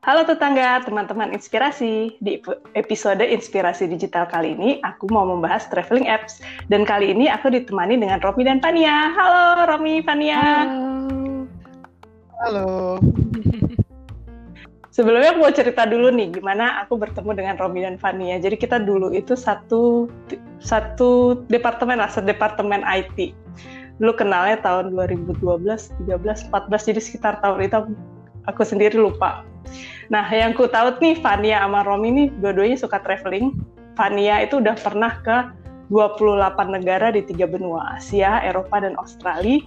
Halo tetangga, teman-teman inspirasi. Di episode Inspirasi Digital kali ini, aku mau membahas traveling apps. Dan kali ini aku ditemani dengan Romi dan Fania. Halo Romi, Fania. Halo. Halo. Sebelumnya aku mau cerita dulu nih, gimana aku bertemu dengan Romi dan Fania. Jadi kita dulu itu satu satu departemen lah, satu departemen IT. Dulu kenalnya tahun 2012, 13, 14, jadi sekitar tahun itu aku, aku sendiri lupa. Nah, yang ku tahu nih Fania sama Romi ini dua-duanya suka traveling. Fania itu udah pernah ke 28 negara di tiga benua, Asia, Eropa, dan Australia.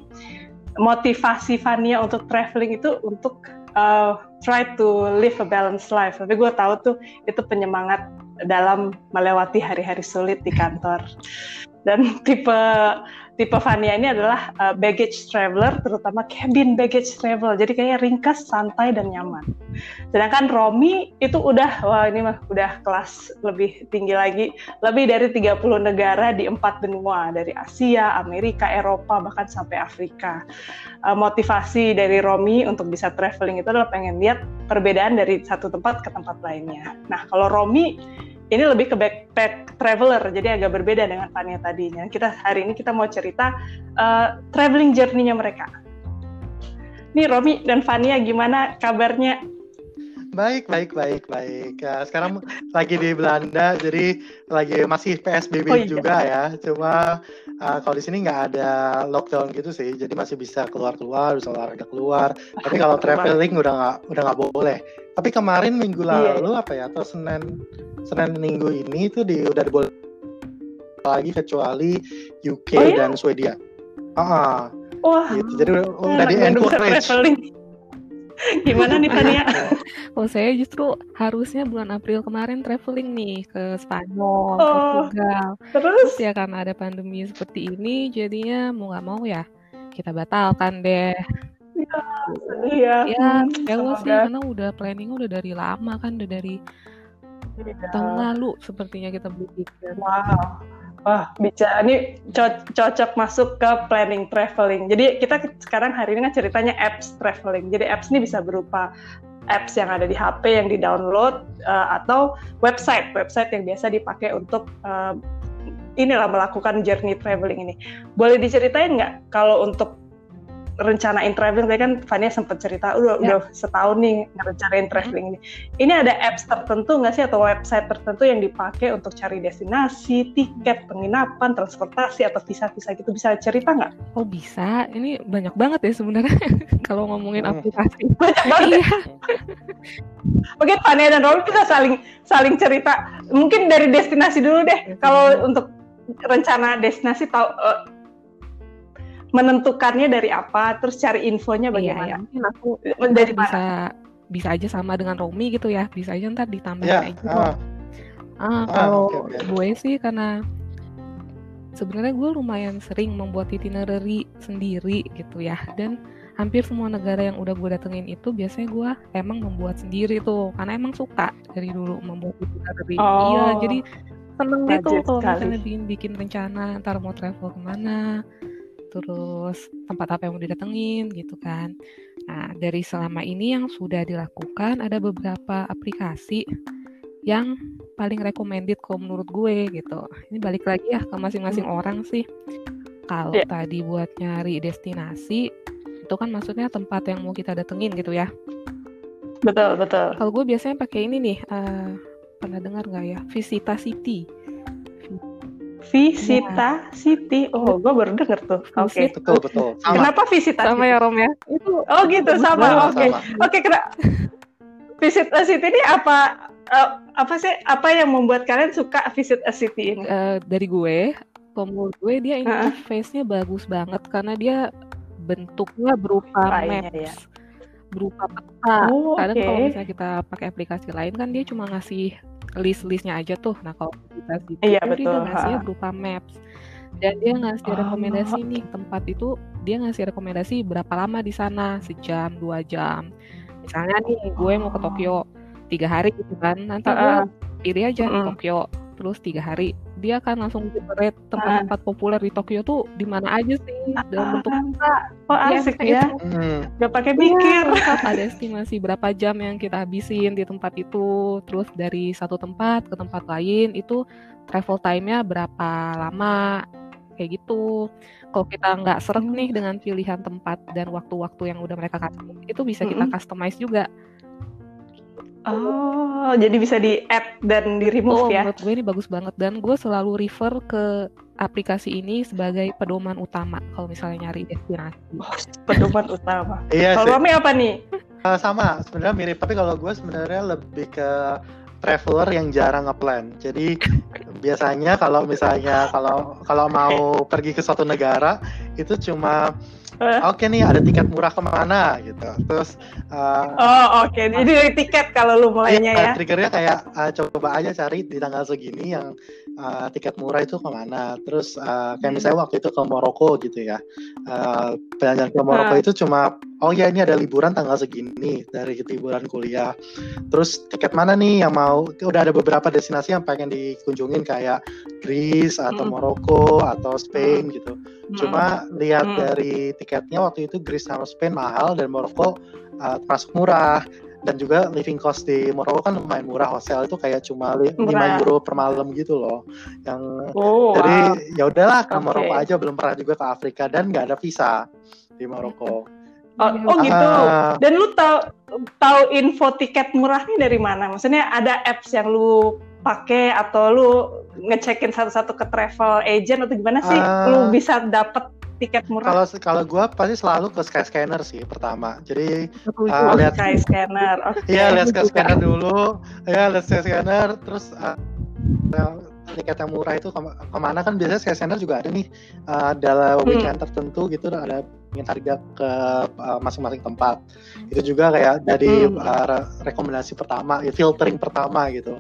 Motivasi Fania untuk traveling itu untuk uh, try to live a balanced life. Tapi gue tahu tuh itu penyemangat dalam melewati hari-hari sulit di kantor. Dan tipe tipe Vania ini adalah uh, baggage traveler, terutama cabin baggage travel. Jadi kayak ringkas, santai dan nyaman. Sedangkan Romi itu udah wah ini mah udah kelas lebih tinggi lagi, lebih dari 30 negara di empat benua dari Asia, Amerika, Eropa bahkan sampai Afrika. Uh, motivasi dari Romi untuk bisa traveling itu adalah pengen lihat perbedaan dari satu tempat ke tempat lainnya. Nah, kalau Romi ini lebih ke backpack traveler, jadi agak berbeda dengan Fania tadinya. Kita hari ini kita mau cerita uh, traveling journey-nya mereka. Nih Romi dan Fania gimana kabarnya? Baik, baik, baik, baik. Ya, sekarang lagi di Belanda, jadi lagi masih PSBB oh, iya. juga ya. Cuma uh, kalau di sini nggak ada lockdown gitu sih, jadi masih bisa keluar-keluar, bisa olahraga keluar. Tapi kalau traveling udah nggak udah nggak boleh. Tapi kemarin minggu iya, lalu iya. apa ya atau Senin Senin minggu ini tuh di udah boleh lagi kecuali UK oh, iya? dan Swedia. Ah, Wah, gitu. jadi udah di encourage. Gimana nih Tania? oh saya justru harusnya bulan April kemarin traveling nih ke Spanyol, oh, Portugal. Terus? terus ya karena ada pandemi seperti ini, jadinya mau nggak mau ya kita batalkan deh. Ya, sedih ya. Ya, hmm, sih karena udah planning udah dari lama kan, udah dari ya. tahun lalu sepertinya kita beli tiket. Wow. Wah, bicara ini co cocok masuk ke planning traveling. Jadi kita sekarang hari ini kan ceritanya apps traveling. Jadi apps ini bisa berupa apps yang ada di HP yang di-download uh, atau website, website yang biasa dipakai untuk uh, inilah melakukan journey traveling ini. Boleh diceritain nggak kalau untuk rencanain traveling tadi kan Fania sempat cerita udah ya. udah setahun nih ngerencanain traveling ini. Ini ada apps tertentu nggak sih atau website tertentu yang dipakai untuk cari destinasi, tiket, penginapan, transportasi atau visa-visa gitu bisa cerita nggak? Oh bisa, ini banyak banget ya sebenarnya kalau ngomongin hmm. aplikasi. Banyak banget. Ya? iya. Mungkin Fania dan Romi kita saling saling cerita. Mungkin dari destinasi dulu deh. Kalau untuk rencana destinasi tahu uh, menentukannya dari apa, terus cari infonya iya, bagaimana? Iya, Mungkin aku dari bisa mana? bisa aja sama dengan Romi gitu ya, bisa aja ntar ditambah yeah, kayak gitu. Uh, ah, ah kalau okay, okay. gue sih karena sebenarnya gue lumayan sering membuat itinerary sendiri gitu ya, dan hampir semua negara yang udah gue datengin itu biasanya gue emang membuat sendiri tuh, karena emang suka dari dulu membuat itinerary. Oh. Iya, jadi seneng gitu kalau misalnya bikin bikin rencana ntar mau travel ke mana terus tempat apa yang mau didatengin gitu kan. Nah, dari selama ini yang sudah dilakukan ada beberapa aplikasi yang paling recommended kalau menurut gue gitu. Ini balik lagi ya ke masing-masing hmm. orang sih. Kalau yeah. tadi buat nyari destinasi itu kan maksudnya tempat yang mau kita datengin gitu ya. Betul, betul. Kalau gue biasanya pakai ini nih, uh, pernah dengar nggak ya? Visita City. Visita ya. City. Oh, gue baru denger tuh. Oke. Okay. Betul, betul. Sama. Kenapa Visita Sama ya, Rom ya? Itu, oh gitu, sama. Oke. Oke, kena. Visita City ini apa uh, apa sih apa yang membuat kalian suka visit a city ini? Uh, dari gue, kalau gue dia interface-nya bagus banget karena dia bentuknya berupa Lainnya, maps. Ya. Berupa peta. Oh, Kadang okay. kalau misalnya kita pakai aplikasi lain kan dia cuma ngasih list-listnya aja tuh. Nah kalau kita gitu, iya, betul. dia ngasih berupa maps. Dan dia ngasih oh. rekomendasi nih tempat itu dia ngasih rekomendasi berapa lama di sana? Sejam dua jam. Misalnya nih gue mau ke Tokyo tiga hari gitu kan. Nanti uh, gue pilih aja uh, Tokyo terus tiga hari dia kan langsung rate tempat-tempat uh. populer di Tokyo tuh di mana aja sih dalam bentuk oh asik ya, ya. Hmm. gak pakai mikir. ya, ada estimasi berapa jam yang kita habisin di tempat itu. Terus dari satu tempat ke tempat lain itu travel time-nya berapa lama? Kayak gitu. Kalau kita nggak seret nih dengan pilihan tempat dan waktu-waktu yang udah mereka kasih itu bisa kita customize juga Oh, jadi bisa di add dan di remove oh, ya? Menurut gue ini bagus banget dan gue selalu refer ke aplikasi ini sebagai pedoman utama kalau misalnya nyari destinasi. Oh, pedoman utama. iya. Kalau kami apa nih? Uh, sama, sebenarnya mirip. Tapi kalau gue sebenarnya lebih ke traveler yang jarang ngeplan. Jadi biasanya kalau misalnya kalau kalau mau pergi ke suatu negara itu cuma oke okay nih ada tiket murah ke mana gitu. Terus uh, oh oke. Okay. jadi dari tiket kalau lu mulainya iya, ya. triggernya kayak uh, coba aja cari di tanggal segini yang uh, tiket murah itu ke mana. Terus uh, kayak misalnya waktu itu ke Maroko gitu ya. Uh, jalan ke Maroko uh. itu cuma oh ya ini ada liburan tanggal segini dari liburan kuliah. Terus tiket mana nih yang mau? Udah ada beberapa destinasi yang pengen dikunjungin kayak Greece atau Maroko atau Spain gitu. Cuma lihat dari tiketnya waktu itu Greece sama Spain mahal dan Maroko uh, termasuk murah dan juga living cost di Maroko kan lumayan murah hotel itu kayak cuma lima euro per malam gitu loh yang oh, jadi wow. ya udahlah ke okay. Maroko aja belum pernah juga ke Afrika dan nggak ada visa di Maroko Oh, iya. oh gitu. Uh, Dan lu tahu tahu info tiket murahnya dari mana? Maksudnya ada apps yang lu pakai atau lu ngecekin satu-satu ke travel agent atau gimana sih? Uh, lu bisa dapet tiket murah? Kalau kalau gue pasti selalu ke Skyscanner sih pertama. Jadi uh, lihat Skyscanner. Okay. Iya lihat Skyscanner dulu. Ya lihat Skyscanner terus uh, tiket yang murah itu ke mana kan biasanya Skyscanner juga ada nih uh, dalam hmm. weekend tertentu gitu ada ingin harga ke uh, masing-masing tempat itu juga kayak jadi hmm. uh, rekomendasi pertama ya, filtering pertama gitu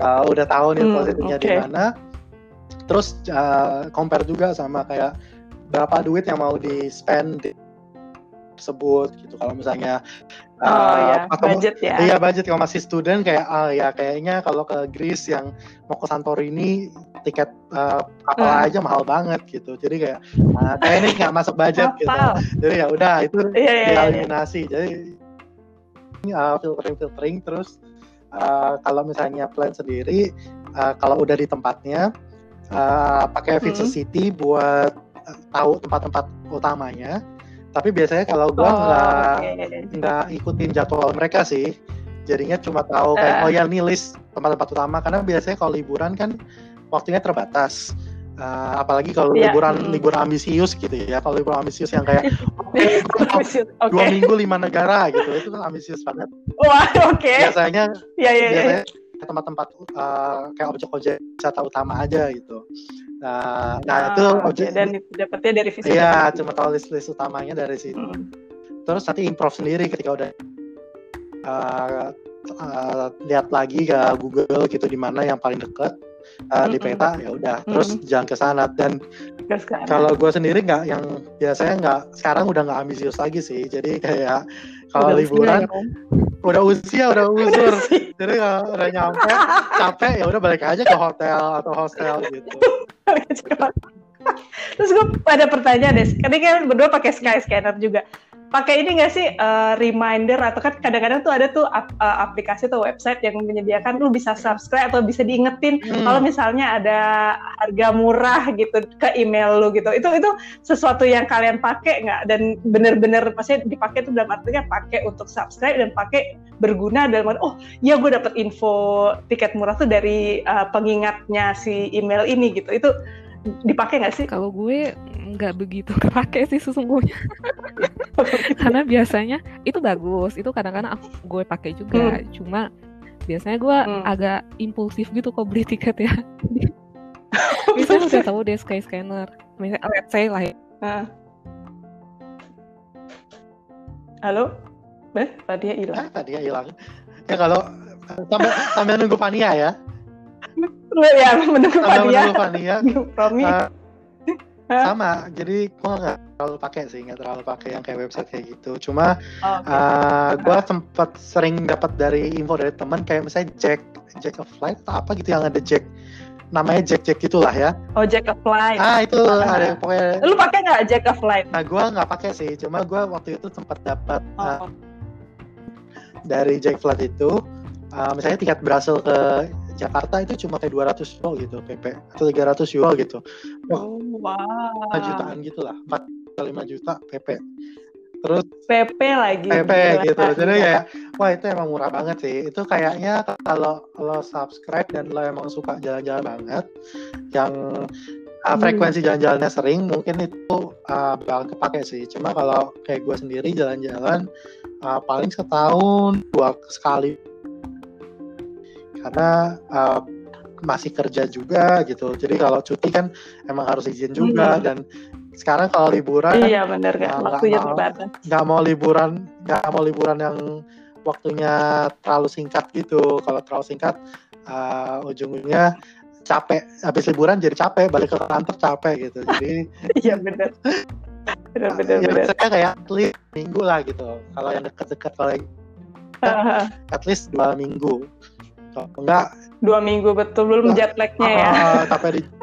uh, udah tahu nih hmm, posisinya okay. di mana terus uh, compare juga sama kayak berapa duit yang mau di spend di tersebut gitu kalau misalnya oh, uh, ya. atau budget ya iya budget kalau masih student kayak ah ya kayaknya kalau ke Greece yang mau ke Santorini tiket uh, kapal hmm. aja mahal banget gitu jadi kayak uh, kayak ini nggak masuk budget gitu jadi ya udah itu iya, iya, dieliminasi iya. jadi ini uh, filtering filtering terus uh, kalau misalnya plan sendiri uh, kalau udah di tempatnya uh, pakai Visit hmm. City buat tahu tempat-tempat utamanya tapi biasanya kalau gue oh, nggak okay. nggak ikutin jadwal mereka sih jadinya cuma tahu kayak uh. oh ya ini list tempat-tempat utama karena biasanya kalau liburan kan waktunya terbatas uh, apalagi kalau yeah. liburan hmm. liburan ambisius gitu ya kalau liburan ambisius yang kayak okay, okay. dua minggu lima negara gitu itu kan ambisius banget wah oke okay. biasanya yeah, yeah, iya. biasanya yeah tempat-tempat uh, kayak objek-objek wisata utama aja gitu. Nah, nah oh, itu objek dan dapetnya dari visi. Iya, cuma tahu list-list utamanya dari situ. Hmm. Terus nanti improv sendiri ketika udah uh, uh, lihat lagi ke Google gitu di mana yang paling dekat uh, di peta ya udah terus mm jalan ke sana dan kalau gue sendiri nggak yang biasanya nggak sekarang udah nggak ambisius lagi sih jadi kayak kalau liburan ya, udah usia udah usur jadi kalau udah nyampe capek ya udah balik aja ke hotel atau hostel gitu. Terus gue ada pertanyaan deh. Ini kan berdua pakai sky scanner juga pakai ini nggak sih uh, reminder atau kan kadang-kadang tuh ada tuh ap uh, aplikasi atau website yang menyediakan lu bisa subscribe atau bisa diingetin hmm. kalau misalnya ada harga murah gitu ke email lu gitu itu itu sesuatu yang kalian pakai nggak dan bener-bener pasti dipakai itu dalam artinya pakai untuk subscribe dan pakai berguna dalam arti oh ya gue dapet info tiket murah tuh dari uh, pengingatnya si email ini gitu itu dipakai nggak sih? Kalau gue nggak begitu kepake sih sesungguhnya, karena biasanya itu bagus, itu kadang-kadang aku gue pakai juga, hmm. cuma biasanya gue hmm. agak impulsif gitu kok beli tiket ya. Misalnya udah tahu deh Sky Scanner, misalnya let's say lah ya. Uh. Halo, Beh, tadi hilang. Ah, tadi hilang. Ya kalau sambil, sambil nunggu Pania ya ya menunggu Fania. Menunggu. Romi. Uh, sama jadi gue nggak terlalu pakai sih nggak terlalu pakai yang kayak website kayak gitu cuma oh, okay. uh, gue sempat sering dapat dari info dari teman kayak misalnya Jack Jack of Flight atau apa gitu yang ada Jack namanya Jack Jack gitulah ya. Oh Jack of Light. Ah itu uh, ada pokoknya. Lu pakai nggak Jack of Light? Nah gue nggak pakai sih, cuma gue waktu itu sempat dapat oh. uh, dari Jack Flight itu, uh, misalnya tiket berhasil ke Jakarta itu cuma kayak 200 euro gitu PP atau 300 euro gitu. Wah, oh, wow. 4 jutaan gitu lah, 4 5 juta PP terus PP lagi. PP gitu jadi ya wah itu emang murah banget sih. Itu kayaknya kalau lo subscribe dan lo emang suka jalan-jalan banget yang uh, frekuensi jalan-jalannya sering mungkin itu uh, bakal kepake sih. Cuma kalau kayak gue sendiri jalan-jalan uh, paling setahun dua sekali karena uh, masih kerja juga gitu. Jadi kalau cuti kan emang harus izin juga hmm. dan sekarang kalau liburan iya benar kan waktunya terbatas. nggak mau liburan nggak mau liburan yang waktunya terlalu singkat gitu. Kalau terlalu singkat uh, ujung-ujungnya capek. Habis liburan jadi capek balik ke kantor capek gitu. Jadi iya benar benar benar ya, benar kayak at least minggu lah gitu. Kalau yang dekat-dekat kalau at least dua minggu kalau enggak dua minggu betul belum jet lagnya uh, ya tapi di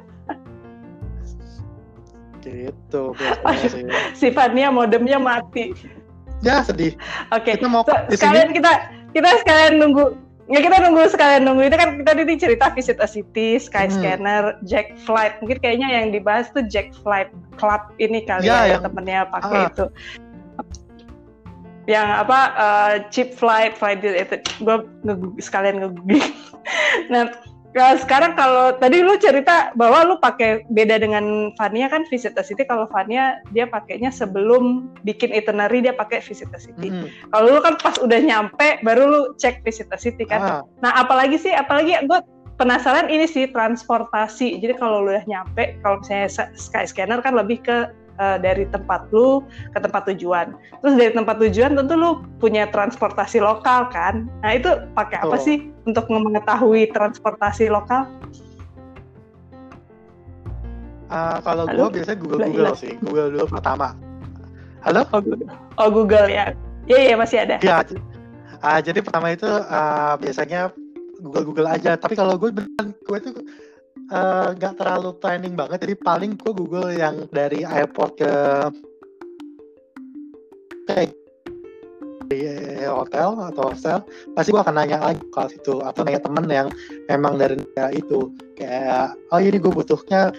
Gitu sih. Sifatnya modemnya mati. Ya sedih. Oke. Okay. Kita mau so, sekalian kita kita sekalian nunggu Ya kita nunggu sekalian nunggu itu kan kita tadi cerita Visit a City, Skyscanner, hmm. Jack Flight. Mungkin kayaknya yang dibahas tuh Jack Flight Club ini kali ya, ya yang temennya pakai ah. itu. Yang apa uh, cheap flight, flight itu gue sekalian nge nah Nah, sekarang kalau tadi lu cerita bahwa lu pakai beda dengan Vania kan Visit the City. Kalau Vania dia pakainya sebelum bikin itinerary dia pakai Visit the City. Mm. Kalau lu kan pas udah nyampe baru lu cek Visit the City kan. Ah. Nah, apalagi sih apalagi gue penasaran ini sih transportasi. Jadi kalau lu udah nyampe, kalau misalnya Skyscanner kan lebih ke uh, dari tempat lu ke tempat tujuan. Terus dari tempat tujuan tentu lu punya transportasi lokal kan. Nah itu pakai apa oh. sih untuk mengetahui transportasi lokal? Uh, kalau gue biasanya Google Google sih, Google dulu pertama. Halo? Oh Google, oh, Google ya. Iya iya masih ada. Iya. Uh, jadi pertama itu uh, biasanya Google Google aja. Tapi kalau gue beneran gue itu Eh, nggak uh, terlalu planning banget jadi paling gue Google yang dari airport ke kayak di hotel atau hostel pasti gue akan nanya lagi kalau situ atau nanya temen yang memang dari negara itu. Kayak oh ini gue butuhnya.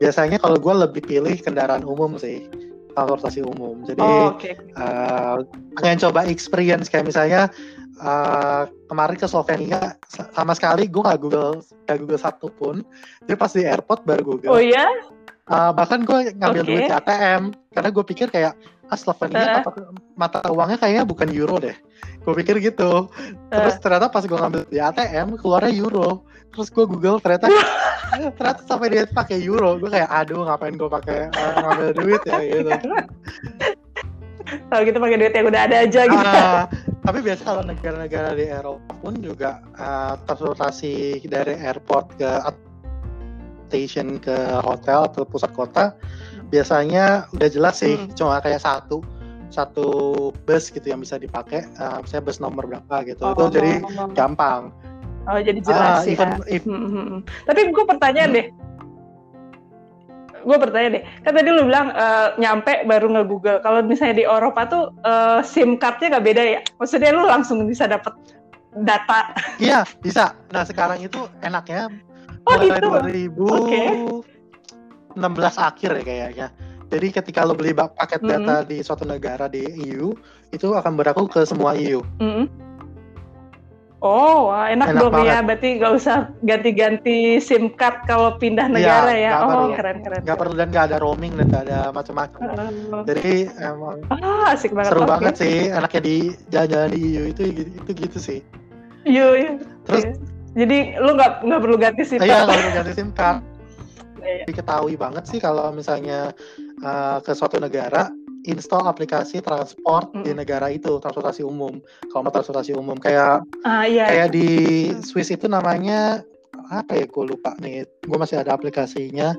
Biasanya kalau gue lebih pilih kendaraan umum sih transportasi umum. Jadi oh, okay. uh, pengen coba experience kayak misalnya uh, kemarin ke Slovenia sama sekali gue nggak Google nggak Google satu pun. Jadi pas di airport baru Google. Oh ya uh, bahkan gue ngambil okay. duit di ATM karena gue pikir kayak ah Slovenia uh. mata, uangnya kayaknya bukan euro deh. Gue pikir gitu. Terus uh. ternyata pas gue ngambil di ATM keluarnya euro. Terus gue Google ternyata ternyata sampai dia pakai euro. Gue kayak aduh ngapain gue pakai uh, ngambil duit ya gitu. Kalau gitu pakai duit yang udah ada aja gitu. Uh, tapi biasa kalau negara-negara di Eropa pun juga uh, transportasi dari airport ke station ke hotel atau pusat kota biasanya udah jelas sih hmm. cuma kayak satu satu bus gitu yang bisa dipakai uh, misalnya bus nomor berapa gitu oh, itu jadi oh, gampang oh jadi jelas uh, sih even, ya. hmm, hmm, hmm. tapi gue pertanyaan hmm. deh gue bertanya deh, kan tadi lu bilang uh, nyampe baru nge-google. Kalau misalnya di Eropa tuh uh, SIM cardnya nggak beda ya? Maksudnya lu langsung bisa dapet data? Iya, bisa. Nah sekarang itu enaknya oh, mulai gitu? 2016 okay. akhir ya kayaknya. Jadi ketika lo beli paket data mm -hmm. di suatu negara di EU, itu akan berlaku ke semua EU. Mm -hmm. Oh, wah, enak, enak dong ya. banget. ya. Berarti nggak usah ganti-ganti SIM card kalau pindah iya, negara ya. ya. Oh, keren-keren. Nggak perlu dan nggak ada roaming dan nggak ada macam-macam. Uh, Jadi emang ah, asik banget. seru okay. banget sih. Enaknya di jalan-jalan di EU itu itu gitu sih. Iya, iya. Terus iya. jadi lu nggak nggak perlu ganti SIM card. Iya, nggak perlu ganti SIM card. Iya. Diketahui banget sih kalau misalnya uh, ke suatu negara install aplikasi transport mm. di negara itu transportasi umum kalau transportasi umum kayak uh, iya. kayak di Swiss itu namanya apa ya gue lupa nih gue masih ada aplikasinya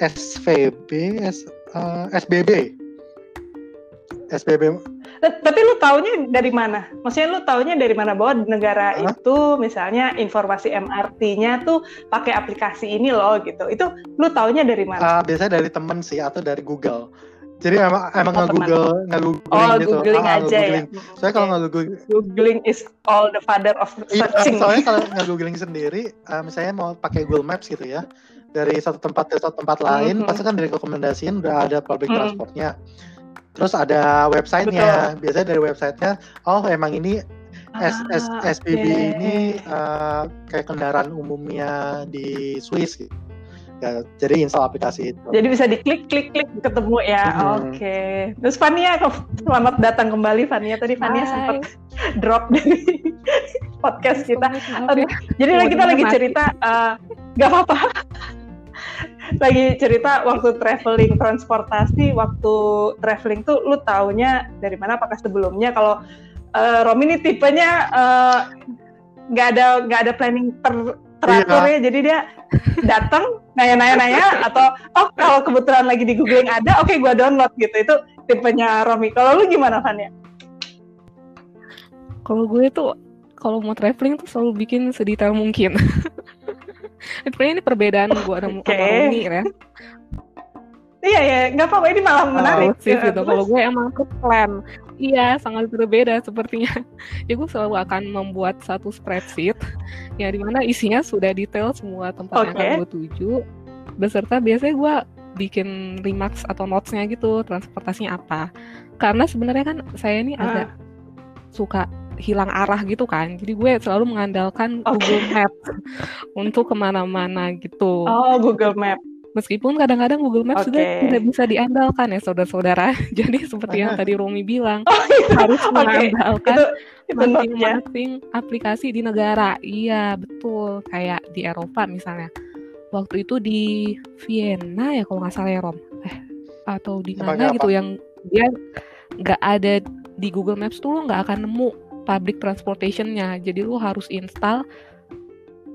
SVB S, uh, SBB SBB tapi lu taunya dari mana? Maksudnya lu taunya dari mana bahwa negara huh? itu misalnya informasi MRT-nya tuh pakai aplikasi ini loh gitu. Itu lu taunya dari mana? Uh, biasanya dari temen sih atau dari Google. Jadi emang emang nggak Google nggak oh, gitu. Googling ah, aja googling. ya. Soalnya kalau nggak Google, googling is all the father of iya, searching. Iya, soalnya kalau nggak googling sendiri, uh, misalnya mau pakai Google Maps gitu ya, dari satu tempat ke satu tempat lain, mm -hmm. pasti kan dari rekomendasiin udah ada public mm -hmm. transportnya. Terus ada websitenya, biasanya dari websitenya, oh emang ini S, S, ah, SPB okay. ini uh, kayak kendaraan umumnya di Swiss gitu ya, jadi install aplikasi itu. Jadi bisa diklik klik klik ketemu ya. Hmm. Oke. Okay. Terus Fania selamat datang kembali Fania. Tadi Fania sempat drop dari podcast kita. Ya. Jadi kita lagi cerita uh, gak apa-apa. lagi cerita waktu traveling transportasi, waktu traveling tuh lu taunya dari mana? Apakah sebelumnya kalau uh, Romi ini tipenya nggak uh, ada nggak ada planning ter teratur iya. ya jadi dia datang nanya-nanya-nanya atau oh kalau kebetulan lagi di googling ada oke okay, gue download gitu itu tipenya Romi kalau lu gimana Fania? Kalau gue tuh kalau mau traveling tuh selalu bikin sedetail mungkin. Sebenarnya ini perbedaan gue ada okay. sama Romi ya. Iya ya, nggak apa-apa ini malah menarik. Oh, sih gitu. Kalau gue emang ke plan, iya sangat berbeda sepertinya. Ya gue selalu akan membuat satu spreadsheet ya di mana isinya sudah detail semua tempat okay. yang akan gue tuju, beserta biasanya gue bikin remarks atau notesnya gitu transportasinya apa. Karena sebenarnya kan saya ini ah. agak suka hilang arah gitu kan. Jadi gue selalu mengandalkan okay. Google Map untuk ke mana-mana gitu. Oh Google Map. Meskipun kadang-kadang Google Maps okay. juga tidak bisa diandalkan ya saudara-saudara. Jadi seperti yang tadi Romi bilang, oh, iya. harus mengandalkan masing-masing aplikasi di negara. Iya, betul. Kayak di Eropa misalnya. Waktu itu di Vienna ya kalau nggak salah ya Rom. Eh, atau di mana gitu yang dia nggak ada di Google Maps tuh lo nggak akan nemu public transportationnya. Jadi lo harus install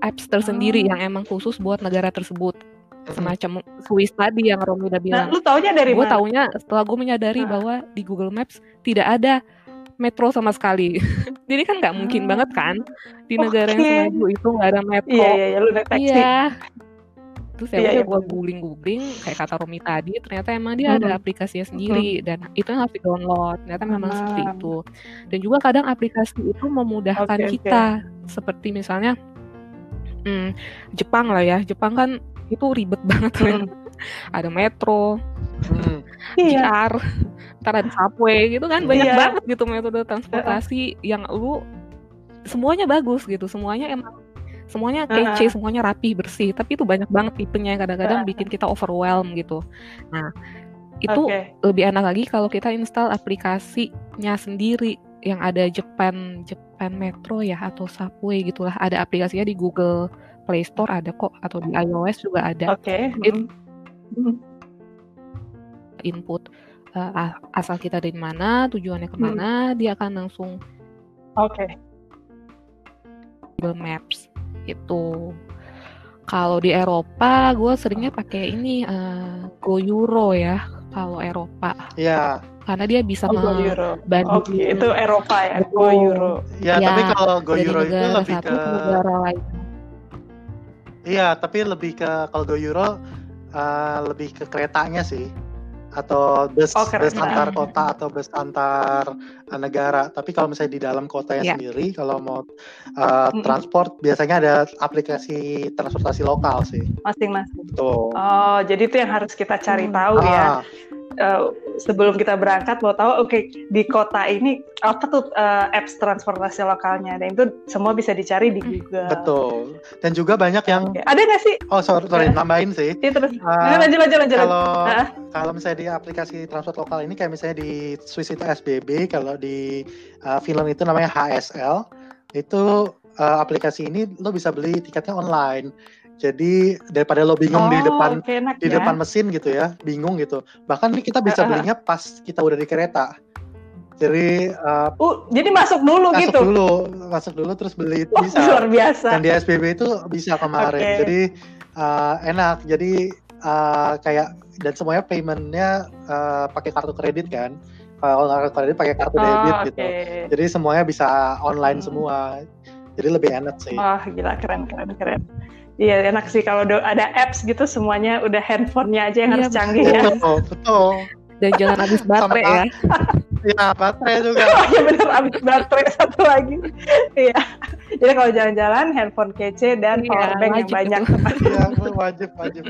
apps tersendiri oh. yang emang khusus buat negara tersebut semacam Swiss tadi yang Romi udah nah, bilang. Nah, lu taunya dari gue taunya setelah gue menyadari nah. bahwa di Google Maps tidak ada metro sama sekali. Jadi kan nggak mungkin hmm. banget kan di negara okay. yang maju itu nggak ada metro. Iya iya, iya lu naik taksi. Iya. Terus ya iya, iya, gue googling-googling kayak kata Romi tadi ternyata emang dia hmm. ada aplikasinya sendiri hmm. dan itu yang harus di download. Ternyata memang hmm. seperti itu. Dan juga kadang aplikasi itu memudahkan okay, kita okay. seperti misalnya hmm, Jepang lah ya. Jepang kan itu ribet banget kan ada metro hmm. JR ntar ada subway gitu kan banyak iya. banget gitu metode transportasi yang lu semuanya bagus gitu semuanya emang semuanya kece, uh semuanya rapi, bersih. Tapi itu banyak banget tipenya kadang-kadang uh bikin kita overwhelm gitu. Nah, itu okay. lebih enak lagi kalau kita install aplikasinya sendiri yang ada Japan Japan Metro ya atau Subway gitulah. Ada aplikasinya di Google Play Store ada kok atau di iOS juga ada. Oke. Okay. mm. Input uh, asal kita dari mana, tujuannya ke mana, hmm. dia akan langsung. Oke. Okay. Google Maps itu. Kalau di Eropa, gue seringnya pakai ini uh, Go Euro ya. Kalau Eropa. Iya. Karena dia bisa oh, membandingkan. Oke, okay. itu Eropa ya. Go Euro. Ya, ya tapi kalau Go Euro itu lebih ke negara lain Iya, tapi lebih ke kalau Euro uh, lebih ke keretanya sih atau bus oh, bus antar kota atau bus antar uh, negara. Tapi kalau misalnya di dalam kotanya yeah. sendiri, kalau mau uh, transport biasanya ada aplikasi transportasi lokal sih. Masing-masing. Oh, jadi itu yang harus kita cari hmm. tahu ya. ah. ya uh, sebelum kita berangkat mau tahu oke okay, di kota ini apa tuh uh, apps transportasi lokalnya dan itu semua bisa dicari di Google. Betul. Dan juga banyak yang okay. ada nggak sih? Oh sorry, sorry nambahin sih. Iya terus. Uh, lanjut lanjut lanjut. Kalau uh. kalau misalnya di aplikasi transport lokal ini kayak misalnya di Swiss itu SBB, kalau di uh, Finland itu namanya HSL. Itu uh, aplikasi ini lo bisa beli tiketnya online. Jadi daripada lo bingung oh, di depan enak, di ya? depan mesin gitu ya, bingung gitu. Bahkan ini kita bisa belinya pas kita udah di kereta. Jadi uh, uh jadi masuk dulu masuk gitu. Masuk dulu, masuk dulu terus beli itu oh, bisa. Luar biasa. Dan di SBB itu bisa kemarin. Okay. Jadi uh, enak. Jadi uh, kayak dan semuanya paymentnya uh, pakai kartu kredit kan. kalau kartu kredit pakai kartu Oh, debit oke. gitu. Jadi semuanya bisa online Hmm. semua. Jadi lebih enak sih. Wah, gila keren keren keren. Iya, enak sih kalau ada apps gitu semuanya udah handphonenya aja yang Iya, harus canggih ya. Betul, betul. Dan jangan habis baterai ya. Ya, baterai juga. Oh iya bener, habis baterai satu lagi. Iya. Jadi kalau jalan-jalan handphone kece dan Iya, power bank yang wajib banyak. Iya, wajib, wajib.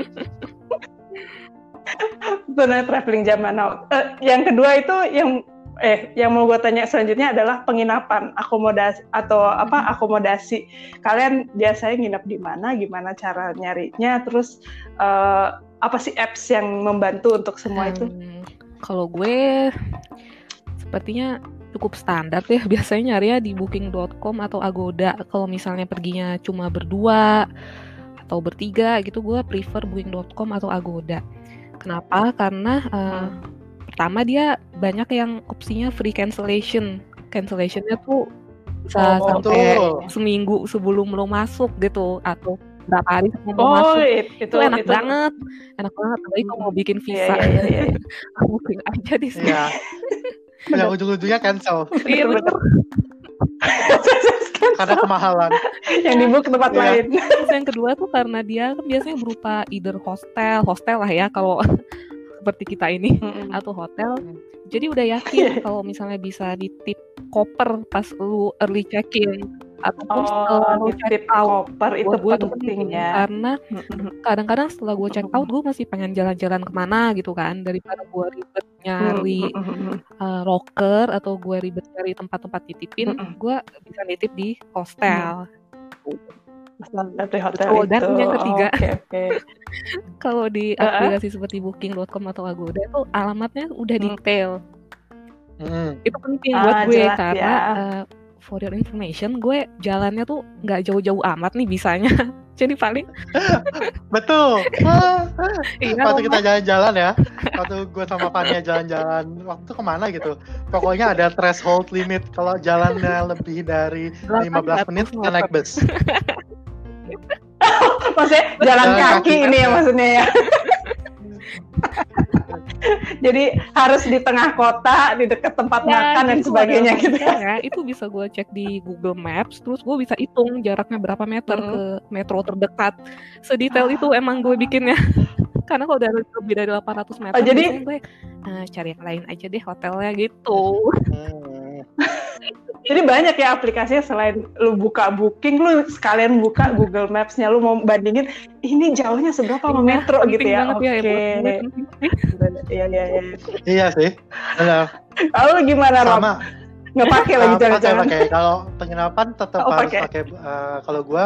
Benar traveling zaman now. Eh, yang kedua itu yang eh yang mau gue tanya selanjutnya adalah penginapan akomodasi atau apa akomodasi. Kalian biasanya nginep di mana gimana cara nyarinya terus eh, apa sih apps yang membantu untuk semua itu? Hmm, kalau gue sepertinya cukup standar ya biasanya nyarinya di booking.com atau Agoda. Kalau misalnya perginya cuma berdua atau bertiga gitu gue prefer booking.com atau Agoda. Kenapa? Karena eh, pertama dia banyak yang opsinya free cancellation cancellationnya tuh bisa Oh, sampai betul. seminggu sebelum lo masuk gitu atau berapa hari sebelum lo oh masuk it- itu itu enak banget enak banget apalagi kalau mau bikin Iya, visa iya, iya, iya. booking aja di sini Iya. Yang ujung-ujungnya cancel Iya, bener. karena kemahalan. yang di book tempat Iya. lain Terus yang kedua tuh karena dia kan biasanya berupa either hostel hostel lah ya kalau seperti kita ini Mm-mm. atau hotel. Jadi udah yakin kalau misalnya bisa ditip koper pas lu early check in ataupun setelah oh lu check titip out. koper itu gue itu pentingnya karena kadang-kadang setelah gue check out gue masih pengen jalan-jalan ke mana gitu kan daripada gue ribet nyari uh, locker atau gue ribet cari tempat-tempat titipin, gue bisa nitip di hostel. Dari hotel Oh, itu dan yang ketiga. oke oke Kalau di Uh-uh. aplikasi seperti Booking.com atau Agoda itu alamatnya udah Hmm. detail. Mm. Itu penting Ah, buat gue jelas karena ya. uh, for your information, gue jalannya tuh nggak jauh-jauh amat nih bisanya. Jadi paling Betul. Iya, waktu kita jalan-jalan ya, waktu gue sama Fania jalan-jalan, waktu ke mana gitu, pokoknya ada threshold limit. Kalau jalannya lebih dari 15 menit, kita naik bus. maksudnya jalan Jalan kaki kaki ini ya aja. maksudnya ya jadi harus di tengah kota di dekat tempat Ya, makan dan sebagainya gitu ya ya, itu bisa gue cek di Google Maps, terus gue bisa hitung jaraknya berapa meter Hmm. ke metro terdekat. Sedetail itu emang gue bikinnya. Karena kalau udah lebih dari 800 meter, Oh, jadi- gue "Ah, cari yang lain aja deh hotelnya gitu. Hmm. Jadi banyak ya aplikasinya selain lu buka booking lu sekalian buka Google Maps-nya lu mau bandingin ini jauhnya seberapa sama Iya, metro gitu ya oke ya, gue sih. iya iya iya Iya sih. Benar. lalu gimana Rob Sama. nggak pakai lagi Ah, pakai jangan-jangan pakai. Kalau penginapan tetap Oh, harus pakai. eh, kalau gue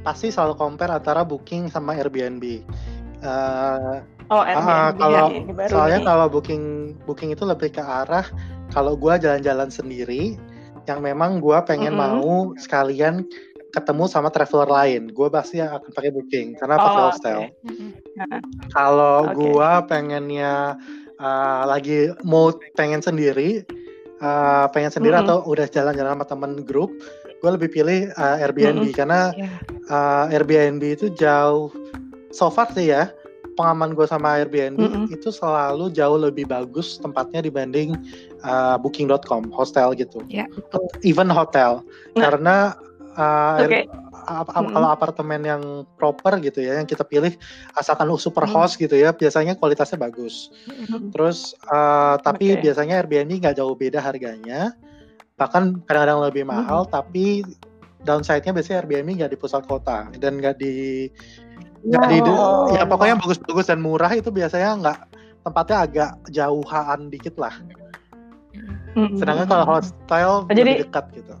pasti selalu compare antara booking sama Airbnb. Eh, oh Ah, Airbnb kalau ya, ini baru soalnya kalau booking booking itu lebih ke arah kalau gua jalan-jalan sendiri yang memang gua pengen Mm-mm. mau sekalian ketemu sama traveler lain, gua pasti akan pakai booking karena pakai Oh, hostel. oke. Mm-mm. Kalau Oke. gua pengennya uh, lagi mau pengen sendiri, uh, pengen sendiri Mm-mm. atau udah jalan-jalan sama temen grup, gua lebih pilih uh, Airbnb karena Iya. uh, Airbnb itu jauh so far sih ya pengalaman gue sama Airbnb Mm-mm. itu selalu jauh lebih bagus tempatnya dibanding uh, Booking.com hostel gitu Ya, betul. even hotel Nah. karena uh, Oke. ap- ap- Mm-mm. kalau apartemen yang proper gitu ya yang kita pilih asalkan super Mm. host gitu ya biasanya kualitasnya bagus Mm-mm. terus uh, tapi Oke. biasanya Airbnb nggak jauh beda harganya bahkan kadang-kadang lebih mahal tapi downside-nya biasanya Airbnb nggak di pusat kota dan nggak di nggak di Oh. ya pokoknya bagus-bagus dan murah itu biasanya nggak tempatnya agak jauhan dikit lah Mm-mm. sedangkan kalau hostel Oh, jadi- lebih dekat gitu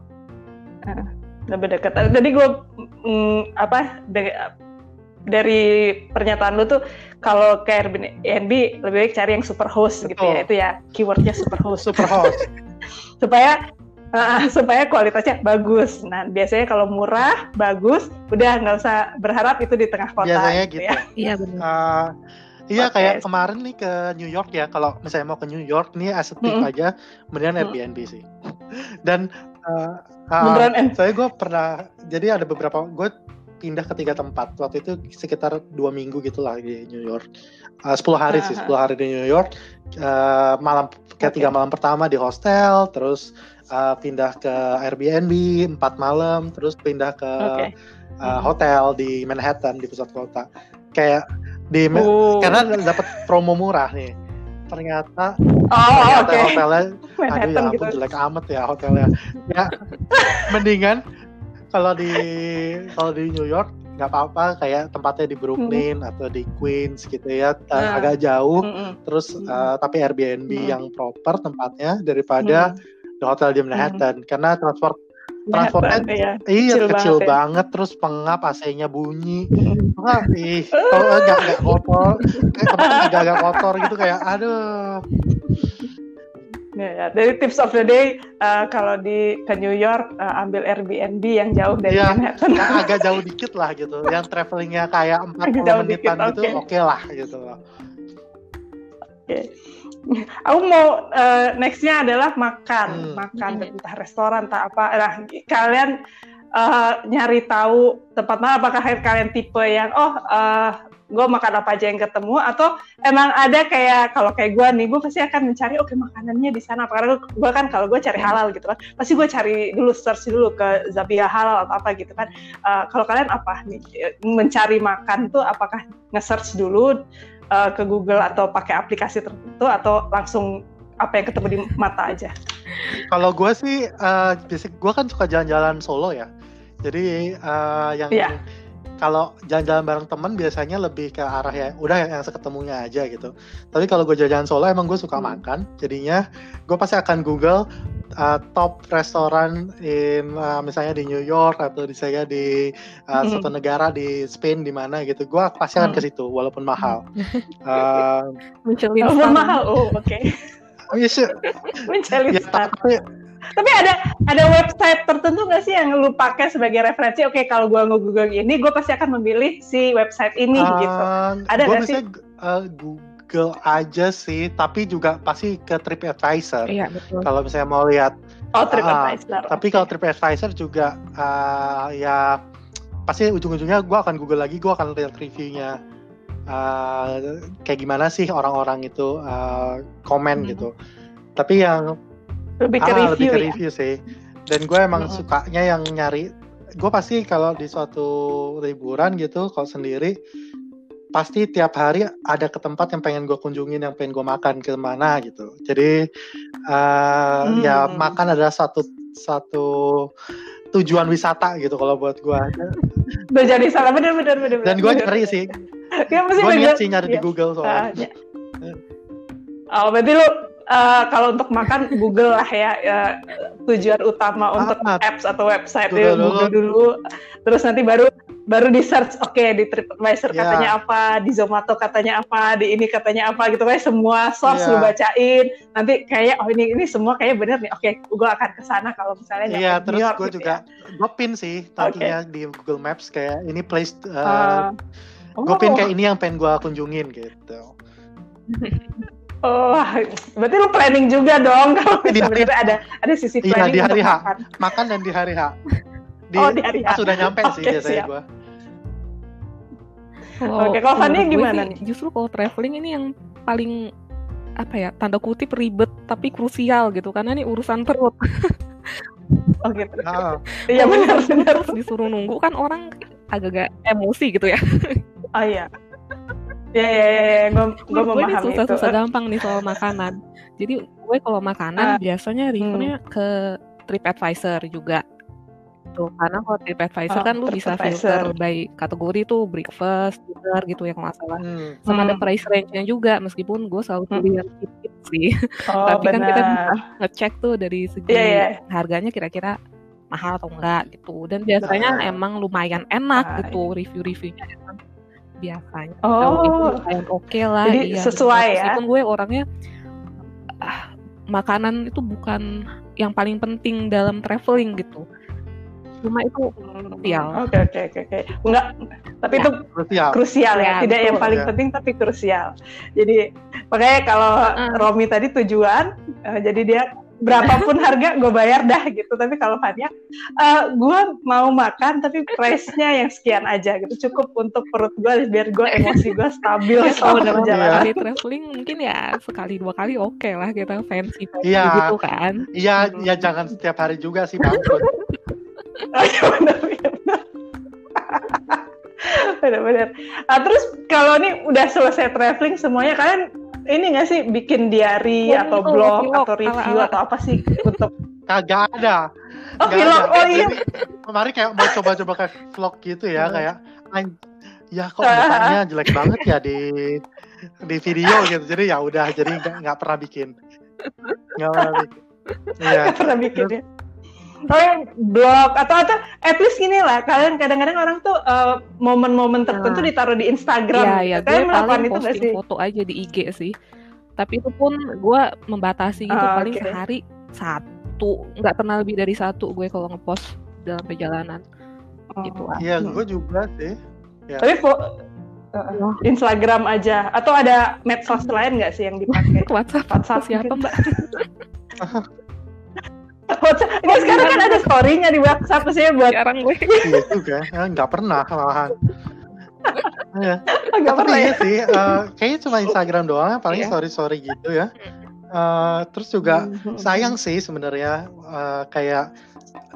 lebih dekat. Jadi gue mm, apa de- dari pernyataan lu tuh kalau ke Airbnb lebih baik cari yang super host gitu Betul. ya. Itu ya keywordnya super host super host supaya uh, supaya kualitasnya bagus. Nah biasanya kalau murah bagus, udah nggak usah berharap itu di tengah kota. biasanya gitu gitu ya. Iya benar. Uh, iya Oke. kayak kemarin nih ke New York ya kalau misalnya mau ke New York nih as a tip Mm-mm. aja mendingan Mm. Airbnb sih dan uh, uh, saya gue pernah jadi ada beberapa gue pindah ke tiga tempat. Waktu itu sekitar dua minggu gitulah di New York. Uh, 10 hari sih, 10 hari di New York. Uh, malam kayak tiga malam pertama di hostel, terus uh, pindah ke Airbnb empat malam, terus pindah ke okay. uh, hotel di Manhattan di pusat kota. Kayak di oh. karena dapat promo murah nih ternyata oh, ternyata okay. hotelnya aduh ya ampun gitu. jelek amat ya hotelnya ya mendingan kalau di kalau di New York nggak apa-apa kayak tempatnya di Brooklyn hmm. atau di Queens gitu ya nah. agak jauh hmm. terus uh, tapi Airbnb hmm. yang proper tempatnya daripada hmm. Di hotel di Manhattan hmm. karena transport transportnya ya. iya kecil, kecil banget, ya. banget terus pengap AC-nya bunyi Wah, ih kalau enggak enggak kotor agak agak kotor gitu kayak aduh Ya, ya. Dari tips of the day, uh, kalau di ke New York uh, ambil Airbnb yang jauh dari ya, Manhattan. Yang agak jauh dikit lah gitu. Yang travelingnya kayak 40 menitan dikit, gitu, oke okay. okay lah gitu. Oke. Okay. Aku mau uh, nextnya adalah makan, hmm. makan hmm. entah restoran, entah apa. Nah, kalian uh, nyari tahu tempat mana? Apakah kalian tipe yang oh uh, gue makan apa aja yang ketemu atau emang ada kayak kalau kayak gue nih gue pasti akan mencari oke okay, makanannya di sana karena gue kan kalau gue cari halal gitu kan pasti gue cari dulu search dulu ke Zabia halal atau apa gitu kan uh, kalau kalian apa nih mencari makan tuh apakah nge-search dulu uh, ke Google atau pakai aplikasi tertentu atau langsung apa yang ketemu di mata aja kalau gue sih uh, basic gue kan suka jalan-jalan solo ya jadi uh, yang yeah kalau jalan-jalan bareng temen biasanya lebih ke arah ya udah yang seketemunya aja gitu. Tapi kalau gue jalan-jalan solo emang gue suka hmm. makan, jadinya gue pasti akan Google uh, top restoran in uh, misalnya di New York atau di saya di uh, hmm. suatu negara di Spain di mana gitu. Gue pasti akan hmm. ke situ walaupun mahal. uh, mahal, oh oke. Okay. Oh, iya sih. Mencari ya, tapi, tapi ada ada website tertentu nggak sih yang lu pakai sebagai referensi? Oke, okay, kalau gua nge-google ini, gue pasti akan memilih si website ini uh, gitu. Ada nggak sih? Uh, Google aja sih, tapi juga pasti ke TripAdvisor. Iya, betul. Kalau misalnya mau lihat Oh, TripAdvisor. Uh, tapi kalau TripAdvisor juga uh, ya pasti ujung-ujungnya gue akan Google lagi, gue akan lihat reviewnya uh, kayak gimana sih orang-orang itu uh, komen hmm. gitu. Tapi yang lebih ke ah, review lebih ke ya? review sih dan gue emang mm -hmm. sukanya yang nyari gue pasti kalau di suatu liburan gitu kalau sendiri pasti tiap hari ada ke tempat yang pengen gue kunjungin yang pengen gue makan ke mana gitu jadi uh, hmm. ya makan adalah satu satu tujuan wisata gitu kalau buat gue udah jadi salah bener bener bener dan gue nyari sih ya, gue sih nyari ya. di Google soalnya uh, ya. oh berarti lu uh, kalau untuk makan Google lah ya, ya tujuan utama untuk apps atau website itu Google dulu terus nanti baru baru di search oke okay, di TripAdvisor yeah. katanya apa di Zomato katanya apa di ini katanya apa gitu kayak semua source yeah. lu bacain nanti kayak oh ini ini semua kayak bener nih oke okay, gue akan ke sana kalau misalnya Iya yeah, terus gue gitu juga ya. gue pin sih tadinya okay. di Google Maps kayak ini place uh, uh, gue pin kayak oh. ini yang pengen gue kunjungin gitu Oh, berarti lu planning juga dong kalau di hari, ada ada sisi iya, planning iya, di hari H. Makan. makan dan di hari H. Di, oh, di hari H. Sudah nyampe okay, sih biasanya gue. Oh, Oke, kalau Fanny gimana nih? Justru kalau traveling ini yang paling apa ya tanda kutip ribet tapi krusial gitu karena ini urusan perut. oh gitu. Ah. Iya benar benar. Disuruh nunggu kan orang agak-agak emosi gitu ya. Oh iya. Ya ya ya, gue gue memahami ini susah, susah gampang nih soal makanan. Jadi gue kalau makanan uh, biasanya reviewnya hmm. ke TripAdvisor juga. Tuh, karena kalau TripAdvisor oh, kan lu bisa filter by kategori tuh breakfast, dinner gitu ya kalau nggak salah. Hmm. Sama hmm. ada price range-nya juga meskipun gue selalu hmm. pilih yang tip sih. Oh, Tapi bener. kan kita bisa ngecek tuh dari segi yeah, yeah. harganya kira-kira mahal atau enggak gitu. Dan biasanya nah. emang lumayan enak nah, gitu review-reviewnya biasanya. Oh, itu lumayan oke okay lah. Jadi iya, sesuai ya. Meskipun gue orangnya ah, makanan itu bukan yang paling penting dalam traveling gitu. Cuma itu krusial. Oke oke oke oke. Enggak, tapi ya. itu krusial, krusial ya. ya. Tidak betul, yang paling ya. penting tapi krusial. Jadi makanya kalau uh. Romi tadi tujuan, uh, jadi dia berapapun harga gue bayar dah gitu. Tapi kalau Fania uh, gue mau makan tapi price-nya yang sekian aja gitu. Cukup untuk perut gue biar gue emosi gue stabil ya, selama perjalanan di traveling mungkin ya sekali dua kali oke okay lah kita fancy iya, gitu kan. Iya hmm. ya jangan setiap hari juga sih oh, benar benar benar-benar nah, terus kalau ini udah selesai traveling semuanya kalian ini nggak sih bikin diary oh, atau blog vlog, atau review ala, ala. atau apa sih untuk kagak ada oh gak vlog ada. oh iya kemarin kayak mau coba-coba kayak vlog gitu ya hmm. kayak ya kok mukanya jelek banget ya di di video gitu jadi ya udah jadi nggak pernah bikin nggak pernah bikin Iya. pernah bikin ya Oh, blog atau atau at least gini lah kalian kadang-kadang orang tuh uh, momen-momen tertentu nah. ditaruh di Instagram ya, ya, kalian melakukan itu gak sih foto aja di IG sih tapi itu pun gue membatasi gitu uh, paling okay. sehari satu nggak pernah lebih dari satu gue kalau ngepost dalam perjalanan oh. gitu iya gue juga sih ya. tapi Uh, Instagram aja atau ada medsos lain nggak sih yang dipakai? WhatsApp, WhatsApp siapa mbak? WhatsApp. Nggak, sekarang kan ada story-nya di WhatsApp sih buat. Jarang gue. iya juga, ya, nggak pernah malahan. ya. Gak pernah ya sih, uh, kayaknya cuma Instagram doang, paling yeah. story-story gitu ya. Uh, terus juga mm-hmm. sayang sih sebenarnya uh, kayak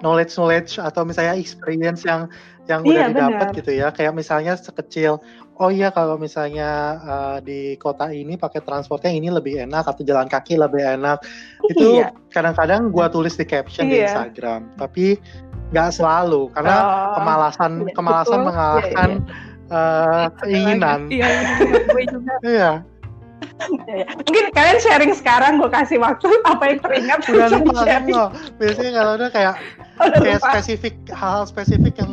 knowledge knowledge atau misalnya experience yang yang udah iya, didapat gitu ya. Kayak misalnya sekecil oh iya kalau misalnya uh, di kota ini pakai transportnya ini lebih enak atau jalan kaki lebih enak. Itu iya. kadang-kadang gua tulis di caption iya. di Instagram tapi nggak selalu karena oh, kemalasan iya, kemalasan betul. mengalahkan iya, iya. Uh, keinginan. Iya, iya, iya. Ya, Mungkin kalian sharing sekarang gue kasih waktu apa yang teringat udah lupa biasanya kalau udah kayak kayak spesifik hal-hal spesifik yang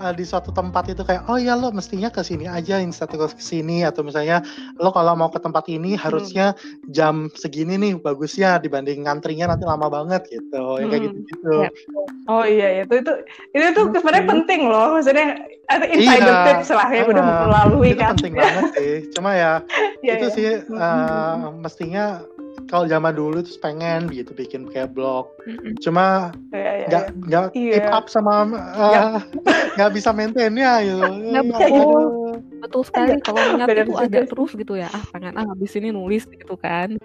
uh, di suatu tempat itu kayak oh ya lo mestinya ke sini aja instead ke sini atau misalnya lo kalau mau ke tempat ini hmm. harusnya jam segini nih bagusnya dibanding ngantrinya nanti lama banget gitu. Hmm. ya kayak gitu gitu ya. oh iya itu itu itu tuh sebenarnya penting loh. Maksudnya ada insider iya, tips lah ya uh, udah melalui itu kan. penting banget sih. Cuma ya yeah, itu yeah. sih uh, mestinya kalau zaman dulu tuh pengen gitu bikin kayak blog. Cuma iya, iya, nggak yeah, nggak yeah. keep up sama uh, nggak bisa maintainnya gitu. Nggak bisa gitu. Betul sekali kalau niat itu ada terus gitu ya. Ah pengen ah habis ini nulis gitu kan.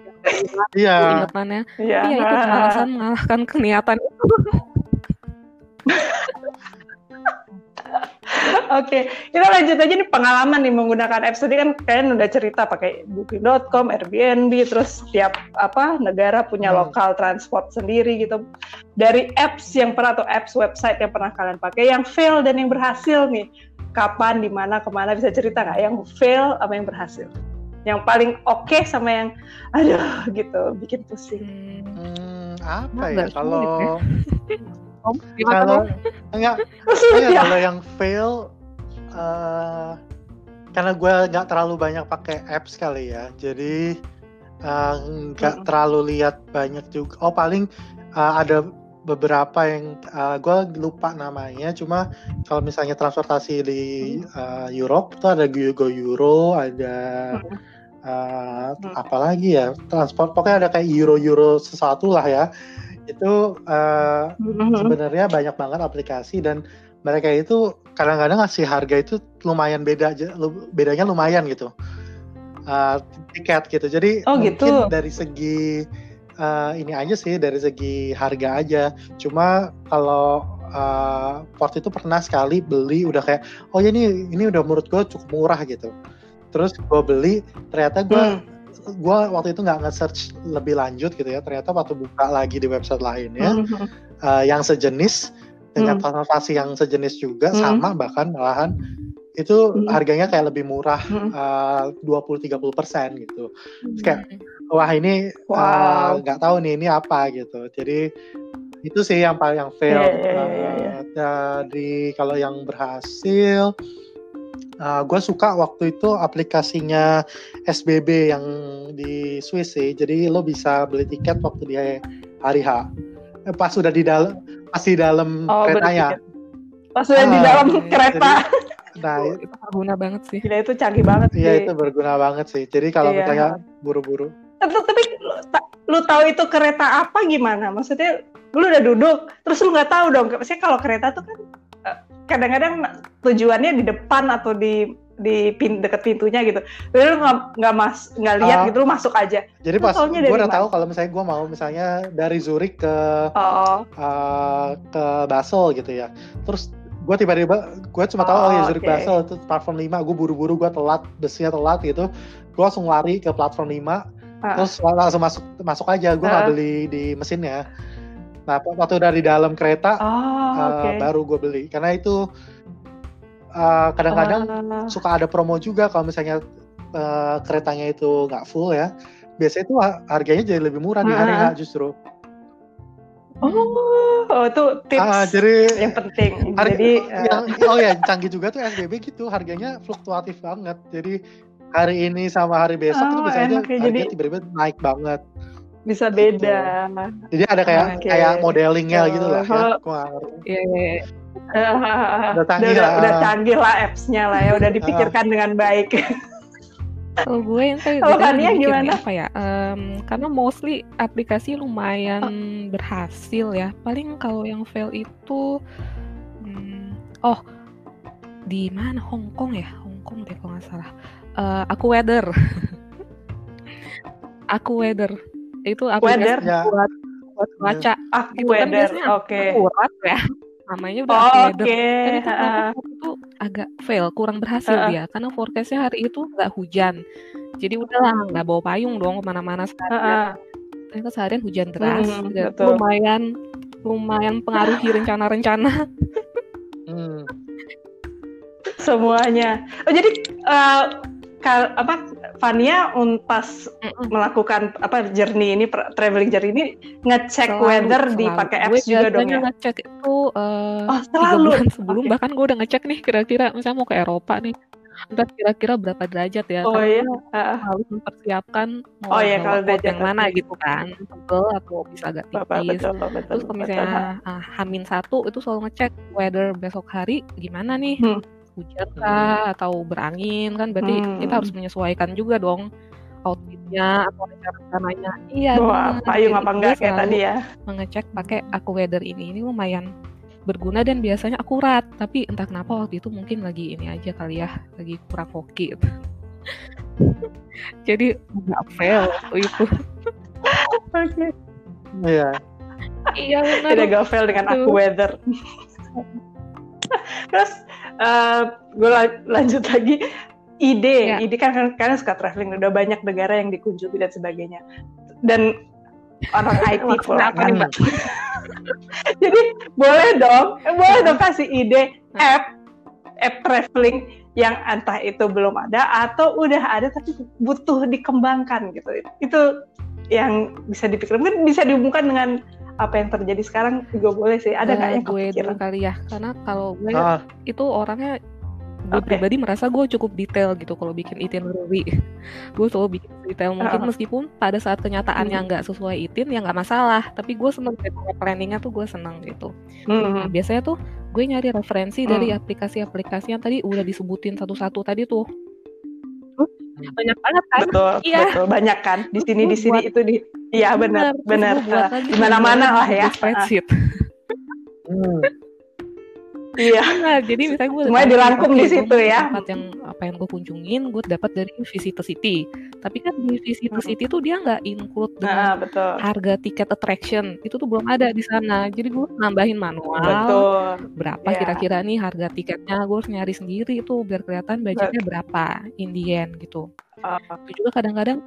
Iya. Ingatannya. Iya. Itu kemalasan mengalahkan keniatan itu Oke, kita lanjut aja nih pengalaman nih menggunakan apps tadi kan kalian udah cerita pakai booking.com, Airbnb, terus setiap apa negara punya hmm. lokal transport sendiri gitu. Dari apps yang pernah atau apps website yang pernah kalian pakai, yang fail dan yang berhasil nih, kapan, di mana, ke mana bisa cerita nggak? Yang fail apa yang berhasil? Yang paling oke okay sama yang aduh gitu bikin pusing. Hmm, apa ya kalau Om, kalau enggak, ya, kalau yang fail uh, karena gue nggak terlalu banyak pakai apps kali ya, jadi eh, nggak uh, terlalu lihat banyak juga. Oh paling uh, ada beberapa yang uh, gue lupa namanya, cuma kalau misalnya transportasi di uh, Europe itu ada Go Euro, ada uh, apa lagi ya transport pokoknya ada kayak Euro Euro sesuatu lah ya itu uh, sebenarnya banyak banget aplikasi dan mereka itu kadang-kadang ngasih harga itu lumayan beda bedanya lumayan gitu. Uh, tiket gitu. Jadi oh, mungkin gitu. dari segi uh, ini aja sih dari segi harga aja. Cuma kalau uh, port itu pernah sekali beli udah kayak oh ya ini ini udah menurut gue cukup murah gitu. Terus gue beli ternyata gue hmm gue waktu itu nggak nge-search lebih lanjut gitu ya ternyata waktu buka lagi di website lain ya mm -hmm. uh, yang sejenis dengan mm. transportasi yang sejenis juga mm. sama bahkan malahan itu mm. harganya kayak lebih murah dua puluh tiga puluh persen gitu mm. kayak wah ini eh, nggak wow. uh, tahu nih ini apa gitu jadi itu sih yang paling yang fail yeah, yeah, yeah, yeah. Uh, dari kalau yang berhasil Uh, gue suka waktu itu aplikasinya SBB yang di Swiss sih. Jadi lo bisa beli tiket waktu di hari H. Eh, pas sudah di dalam pas di dalam oh, keretanya. Pas sudah uh, di dalam kereta. Jadi, nah, itu berguna banget sih. Gila itu canggih banget sih. Iya, itu berguna banget sih. Jadi kalau iya. misalnya buru-buru tapi lu tahu itu kereta apa gimana? Maksudnya lu udah duduk, terus lu nggak tahu dong. Maksudnya kalau kereta tuh kan kadang-kadang tujuannya di depan atau di di pin, deket pintunya gitu. Jadi lu nggak mas nggak lihat uh, gitu, lu masuk aja. Jadi pas gue udah tahu kalau misalnya gue mau misalnya dari Zurich ke oh. uh, ke Basel gitu ya. Terus gue tiba-tiba gue cuma tahu oh, oh ya Zurich okay. Basel itu platform 5 gue buru-buru gue telat busnya telat gitu gue langsung lari ke platform 5 uh. terus langsung masuk masuk aja gue nggak uh. beli di mesinnya nah waktu udah di dalam kereta oh, okay. uh, baru gue beli karena itu kadang kadang-kadang uh. suka ada promo juga kalau misalnya uh, keretanya itu nggak full ya biasanya itu harganya jadi lebih murah uh. di hari H justru Oh, oh itu tips ah, jadi, yang penting. Harga, jadi yang, uh, oh ya canggih juga tuh SBB gitu harganya fluktuatif banget. Jadi hari ini sama hari besok oh, itu bisa aja ya, harga tiba-tiba naik banget. Bisa gitu. beda. Gitu. Jadi ada kayak okay. kayak modelingnya oh, gitu lah ya. Iya, iya, iya. udah canggih udah, lah. Udah canggih lah apps-nya lah ya, udah dipikirkan dengan baik. Kalau gue yang kayak Kalau Kania gimana? Apa ya? Um, karena mostly aplikasi lumayan oh. berhasil ya. Paling kalau yang fail itu, hmm, oh di mana Hong Kong ya? Hong Kong deh kalau nggak salah. Uh, aku weather. aku weather itu aplikasi weather? Ya. buat buat baca. Aku itu kan weather. Kan Oke. Okay. Akurat ya namanya udah oh, Oke. Okay. itu uh. itu agak fail, kurang berhasil uh. dia karena forecastnya hari itu nggak hujan. Jadi udahlah nggak bawa payung dong ke mana-mana seharian. Uh. Ternyata seharian hujan deras, hmm, dan lumayan lumayan pengaruhi rencana-rencana. hmm. Semuanya. Oh jadi uh, kal apa Fania pas mm melakukan apa journey ini traveling journey ini ngecek selalu, weather selalu. dipakai apps gue juga dong ya. ngecek itu uh, oh, tiga bulan sebelum okay. bahkan gue udah ngecek nih kira-kira misalnya mau ke Eropa nih entah kira-kira berapa derajat ya oh, iya. Uh. harus mempersiapkan mau oh, iya, kalau derajat yang mana gitu kan tebel atau bisa agak tipis betul, betul, terus kalau misalnya uh, Hamin satu itu selalu ngecek weather besok hari gimana nih hmm hujan kah atau berangin kan berarti hmm. kita harus menyesuaikan juga dong outfitnya atau rencananya iya Wah, payung apa enggak kayak tadi ya? mengecek pakai aku weather ini ini lumayan berguna dan biasanya akurat. Tapi entah kenapa waktu itu mungkin lagi ini aja kali ya lagi kurang hoki. Gitu. jadi nggak fail itu. Oke. Iya. Iya benar. Tidak gak fail dengan aku weather. Terus uh, gue lanjut lagi. Ide ya. ide kan karena suka traveling udah banyak negara yang dikunjungi dan sebagainya. Dan orang IT pula kan. Jadi boleh dong boleh dong kasih ide app app traveling yang entah itu belum ada atau udah ada tapi butuh dikembangkan gitu. Itu yang bisa dipikir mungkin bisa dihubungkan dengan apa yang terjadi sekarang juga boleh sih ada nggak uh, yang gue dulu kali ya karena kalau gue ah. itu orangnya gue okay. pribadi merasa gue cukup detail gitu kalau bikin itinerary gue selalu bikin detail mungkin uh. meskipun pada saat kenyataannya hmm. nggak hmm. sesuai itin ya nggak masalah tapi gue seneng planningnya tuh gue seneng gitu hmm. nah, biasanya tuh gue nyari referensi hmm. dari aplikasi-aplikasi yang tadi udah disebutin satu-satu tadi tuh banyak banget kan betul iya. betul banyak kan di sini di sini itu di iya benar benar di mana mana lah ya spreadsheet hmm. Iya. Nah, jadi misalnya gue semuanya dirangkum di situ ya. Tempat yang apa yang gue kunjungin, gue dapat dari Visit City. Tapi kan di Visit hmm. City tuh dia nggak include dengan nah, betul. harga tiket attraction. Itu tuh belum ada di sana. Jadi gue nambahin manual. Betul. Berapa kira kira-kira nih harga tiketnya? Gue harus nyari sendiri tuh biar kelihatan budgetnya berapa Indian gitu. Uh. Itu juga kadang-kadang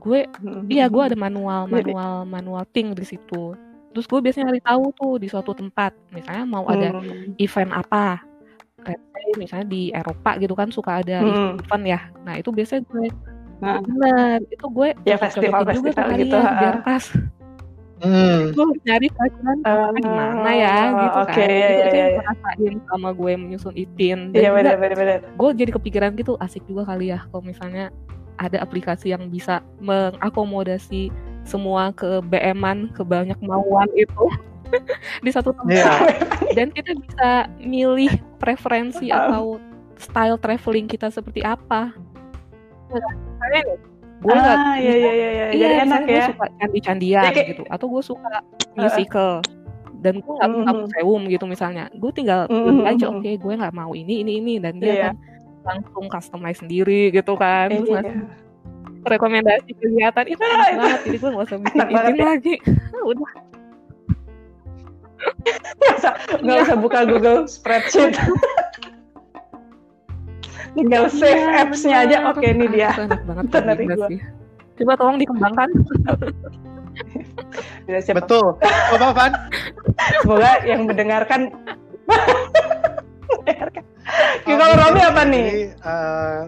gue, hmm. iya gue ada manual manual manual thing di situ terus gue biasanya nyari tahu tuh di suatu tempat misalnya mau hmm. ada event apa kayak misalnya di Eropa gitu kan suka ada hmm. event ya nah itu biasanya gue nah. benar itu gue ya festival juga festival gitu biar pas Hmm. Gue nyari pelajaran uh, di mana ya gitu okay, kan. Iya, itu iya, iya. ngerasain sama gue menyusun itin. Iya benar benar benar. Gue jadi kepikiran gitu asik juga kali ya kalau misalnya ada aplikasi yang bisa mengakomodasi semua ke BM-an, ke banyak mauan itu di satu tempat. Yeah. Dan kita bisa milih preferensi atau style traveling kita seperti apa. gue ah, iya, iya, iya, iya. Jadi enak gue ya. suka candi-candian kayak- gitu atau gue suka musical dan gue nggak suka Mhm. museum gitu misalnya gue tinggal Mhm, pilih aja mhm. oke gue nggak mau ini ini ini dan dia Iya. kan langsung customize sendiri gitu kan terus Iya. rekomendasi kegiatan itu Ah, enak itu banget jadi gue nggak usah bikin enak izin ya. lagi udah Nggak usah, nggak usah buka Google Spreadsheet. Tinggal save Iya, apps-nya aja. Oke, ini Ah, dia. enak banget sih coba tolong dikembangkan Udah siap. Betul. Apa Van? Semoga yang mendengarkan. mendengarkan. Oke, Oh, kalau. Romi apa nih? Jadi, eh,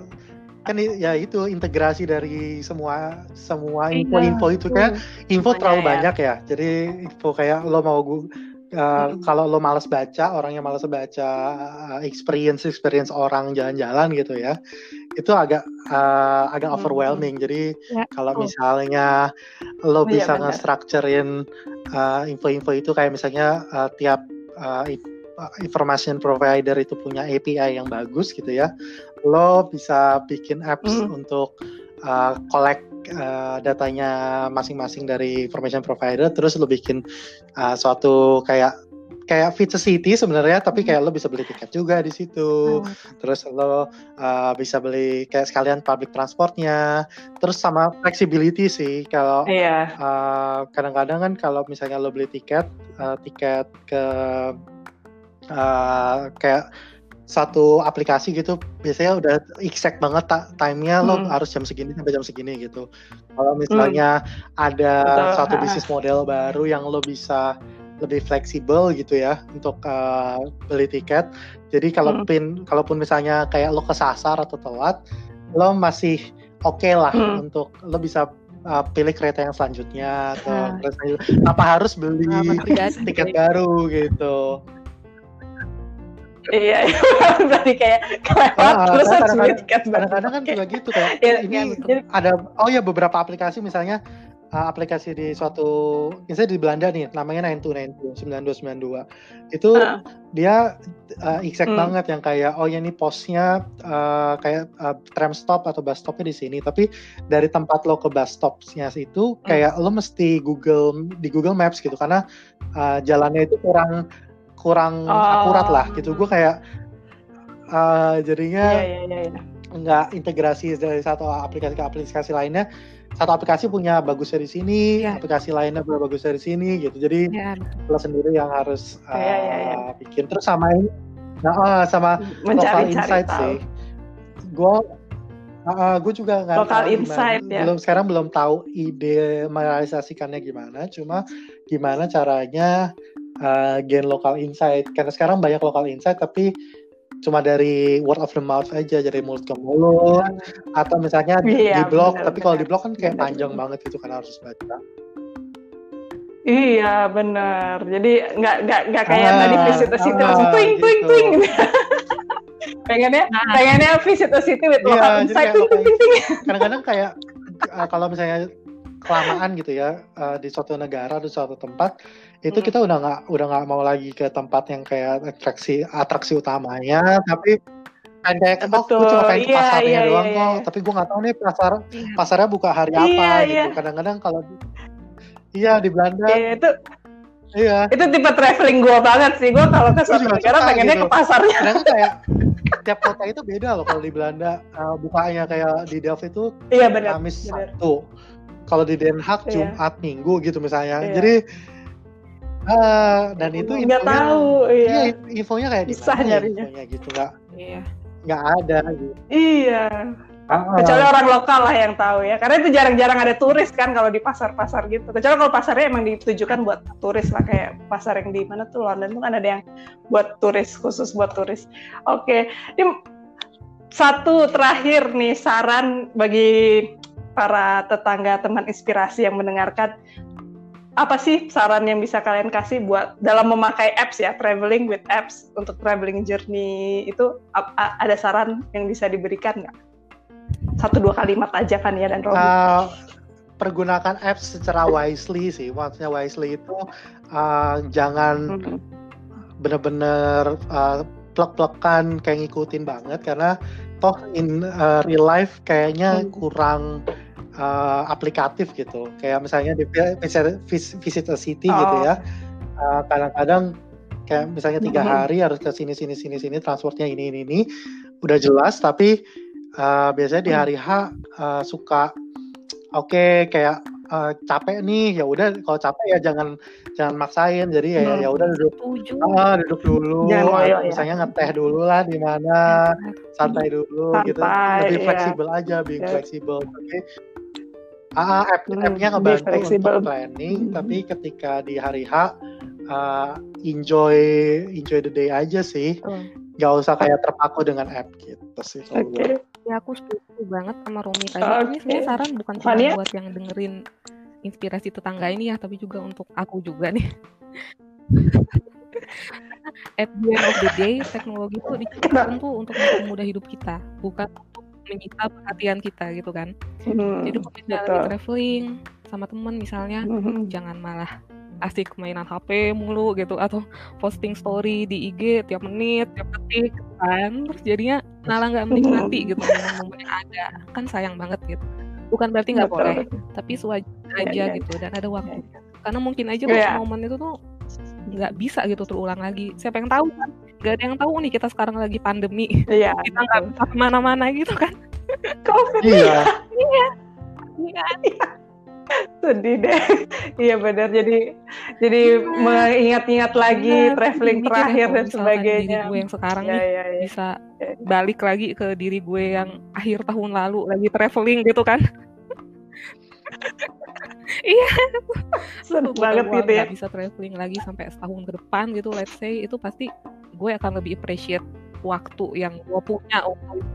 kan ya itu integrasi dari semua semua Iya, info-info itu kan info terlalu ya. banyak ya. Jadi info kayak lo mau uh, kalau lo malas baca, orang yang malas baca uh, experience experience orang jalan-jalan gitu ya, itu agak uh, agak Mm. overwhelming. Jadi Ya, kalau misalnya lo Iya, bisa benar. nge-structurein uh, info-info itu kayak misalnya uh, tiap uh, information provider itu punya API yang bagus gitu ya, lo bisa bikin apps Mm. untuk uh, collect uh, datanya masing-masing dari information provider, terus lo bikin uh, suatu kayak kayak feature city sebenarnya, tapi kayak lo bisa beli tiket juga di situ, terus lo uh, bisa beli kayak sekalian public transportnya, terus sama flexibility sih kalau Iya. uh, kadang-kadang kan kalau misalnya lo beli tiket, uh, tiket ke uh, kayak satu aplikasi gitu, biasanya udah exact banget ta- time-nya lo Hmm. harus jam segini sampai jam segini gitu. Kalau misalnya ada Betul, suatu ha-ha. bisnis model baru yang lo bisa lebih fleksibel gitu ya untuk uh, beli tiket. Jadi kalau Hmm. pin, kalaupun misalnya kayak lo kesasar atau telat, lo masih oke lah Hmm. untuk lo bisa uh, pilih kereta yang selanjutnya atau Ah. kereta selanjutnya. Tanpa harus beli tiket baru gitu. Iya, berarti kayak kelewat Ah, terus harus beli tiket. Kadang-kadang kan juga gitu kayak Iya, ini. Jadi- ada oh ya beberapa aplikasi misalnya uh, aplikasi di suatu misalnya di Belanda nih namanya 9292 9292 itu Ah. dia uh, exact Hmm. banget yang kayak oh ya ini posnya uh, kayak uh, tram stop atau bus stopnya di sini tapi dari tempat lo ke bus stopnya itu Hmm. kayak lo mesti Google di Google Maps gitu karena uh, jalannya itu kurang kurang Oh. akurat lah gitu gue kayak uh, jadinya Iya, iya, iya. iya. nggak integrasi dari satu aplikasi ke aplikasi lainnya satu aplikasi punya bagusnya di sini Iya. aplikasi lainnya punya bagusnya di sini gitu jadi ya lo sendiri yang harus uh, Iya, iya, iya. bikin terus sama ini nah oh, sama local Mencari-cari insight tahu. sih gue gue juga nggak Local tahu gimana- insight, ya. belum sekarang belum tahu ide merealisasikannya gimana cuma gimana caranya uh, gain local insight karena sekarang banyak local insight tapi cuma dari word of the mouth aja dari mulut ke mulut atau misalnya di- Iya, di blog benar, tapi kalau di blog kan kayak Benar, panjang banget itu kan harus baca Iya benar. Jadi nggak nggak nggak kayak Ah, tadi visit a city ah, langsung twing twing gitu. twing. pengennya Nah. pengennya visit a city with Iya, insight twing twing twing. kadang-kadang kayak uh, kalau misalnya kelamaan gitu ya uh, di suatu negara di suatu tempat itu Hmm. kita udah nggak udah nggak mau lagi ke tempat yang kayak atraksi atraksi utamanya tapi kan kayak oh gue cuma pengen ke iya, pasarnya iya, doang iya, kok iya. tapi gue nggak tahu nih pasar Iya. pasarnya buka hari Iya, apa iya. gitu kadang-kadang kalau di- iya di Belanda Iya, itu iya itu tipe traveling gue banget sih. Gue kalau ke suatu negara pengennya gitu. ke pasarnya. kadang kayak tiap kota itu beda loh kalau di Belanda uh, bukanya kayak di Delft itu Iya. Kamis benar. Sabtu. Kalau di Den Haag. Jumat Minggu gitu misalnya. Iya. Jadi eh, dan itu nggak tahu. iya Iya. infonya kayak mana ya nyarinya. infonya gitu nggak Iya. nggak ada gitu. Iya. Kecuali orang lokal lah yang tahu ya. Karena itu jarang-jarang ada turis kan kalau di pasar-pasar gitu. Kecuali kalau pasarnya emang ditujukan buat turis lah kayak pasar yang di mana tuh London tuh kan ada yang buat turis khusus buat turis. Oke, ini satu terakhir nih saran bagi para tetangga teman inspirasi yang mendengarkan apa sih saran yang bisa kalian kasih buat dalam memakai apps ya traveling with apps untuk traveling journey itu ada saran yang bisa diberikan nggak? Satu dua kalimat aja Fania dan Robi. Eh, pergunakan apps secara wisely sih. Maksudnya wisely itu eh, jangan Mhm. bener-bener uh, plek-plekan kayak ngikutin banget karena toh in uh, real life kayaknya Hmm. kurang uh, aplikatif gitu. Kayak misalnya di visit, visit a city oh. gitu ya. Uh, kadang-kadang kayak misalnya tiga hari harus ke sini sini sini sini transportnya ini ini ini udah jelas tapi uh, biasanya di mm. hari H uh, suka oke okay, kayak uh, capek nih ya udah kalau capek ya jangan jangan maksain jadi ya ya udah duduk ah, duduk dulu jangan ya. misalnya ngeteh dulu lah di mana santai dulu gitu. santai, gitu lebih ya. fleksibel aja being yeah. fleksibel oke ah app hmm, appnya ngebantu untuk planning hmm. tapi ketika di hari H uh, enjoy enjoy the day aja sih hmm. nggak usah kayak terpaku dengan app gitu sih kalau okay. ya aku setuju banget sama Romi tadi okay. ini sebenarnya saran bukan cuma buat yang dengerin inspirasi tetangga ini ya, tapi juga untuk aku juga nih. At the end of the day, teknologi itu diciptakan tuh untuk mempermudah hidup kita, bukan menyita perhatian kita gitu kan. Hmm, Jadi kalau kita lagi traveling sama temen misalnya, hmm. jangan malah asik mainan HP mulu gitu atau posting story di IG tiap menit, tiap detik gitu kan. Terus jadinya malah nggak menikmati gitu momen-momen yang ada. Kan sayang banget gitu bukan berarti nggak boleh tapi sewajarnya iya, aja ya, gitu dan ada waktu karena mungkin aja ya. momen itu tuh nggak bisa gitu terulang lagi siapa yang tahu kan nggak ada yang tahu nih kita sekarang lagi pandemi. Ya, kita nggak bisa ke mana-mana gitu kan. Covid. Iya. Iya. Iya. Sedih deh. Iya benar jadi jadi ya. mengingat-ingat lagi ya, traveling terakhir dan sebagainya diri gue yang sekarang ya, nih ya, ya. bisa balik lagi ke diri gue yang akhir tahun lalu lagi traveling gitu kan iya seneng banget gitu ya bisa traveling lagi sampai setahun ke depan gitu let's say itu pasti gue akan lebih appreciate waktu yang gue punya untuk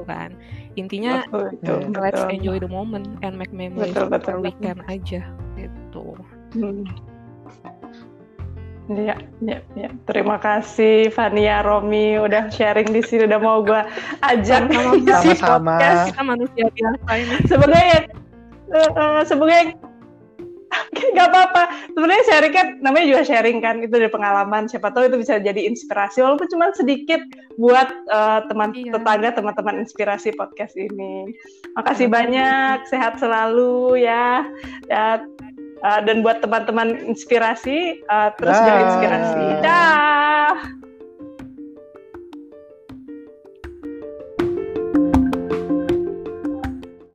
gitu kan intinya betul, betul, let's betul. enjoy the moment and make memories betul, betul, per weekend aja gitu hmm. Ya, ya, ya. Terima kasih Fania Romi udah sharing di sini, udah mau gue ajak sama-sama. Kita manusia biasa ini. Sebenarnya, uh, sebenarnya Gak apa-apa. Sebenarnya sharing kan namanya juga sharing kan itu dari pengalaman. Siapa tahu itu bisa jadi inspirasi walaupun cuma sedikit buat uh, teman iya. tetangga teman-teman inspirasi podcast ini. Makasih iya. banyak, sehat selalu ya. ya uh, dan buat teman-teman inspirasi uh, terus jadi inspirasi. Dah.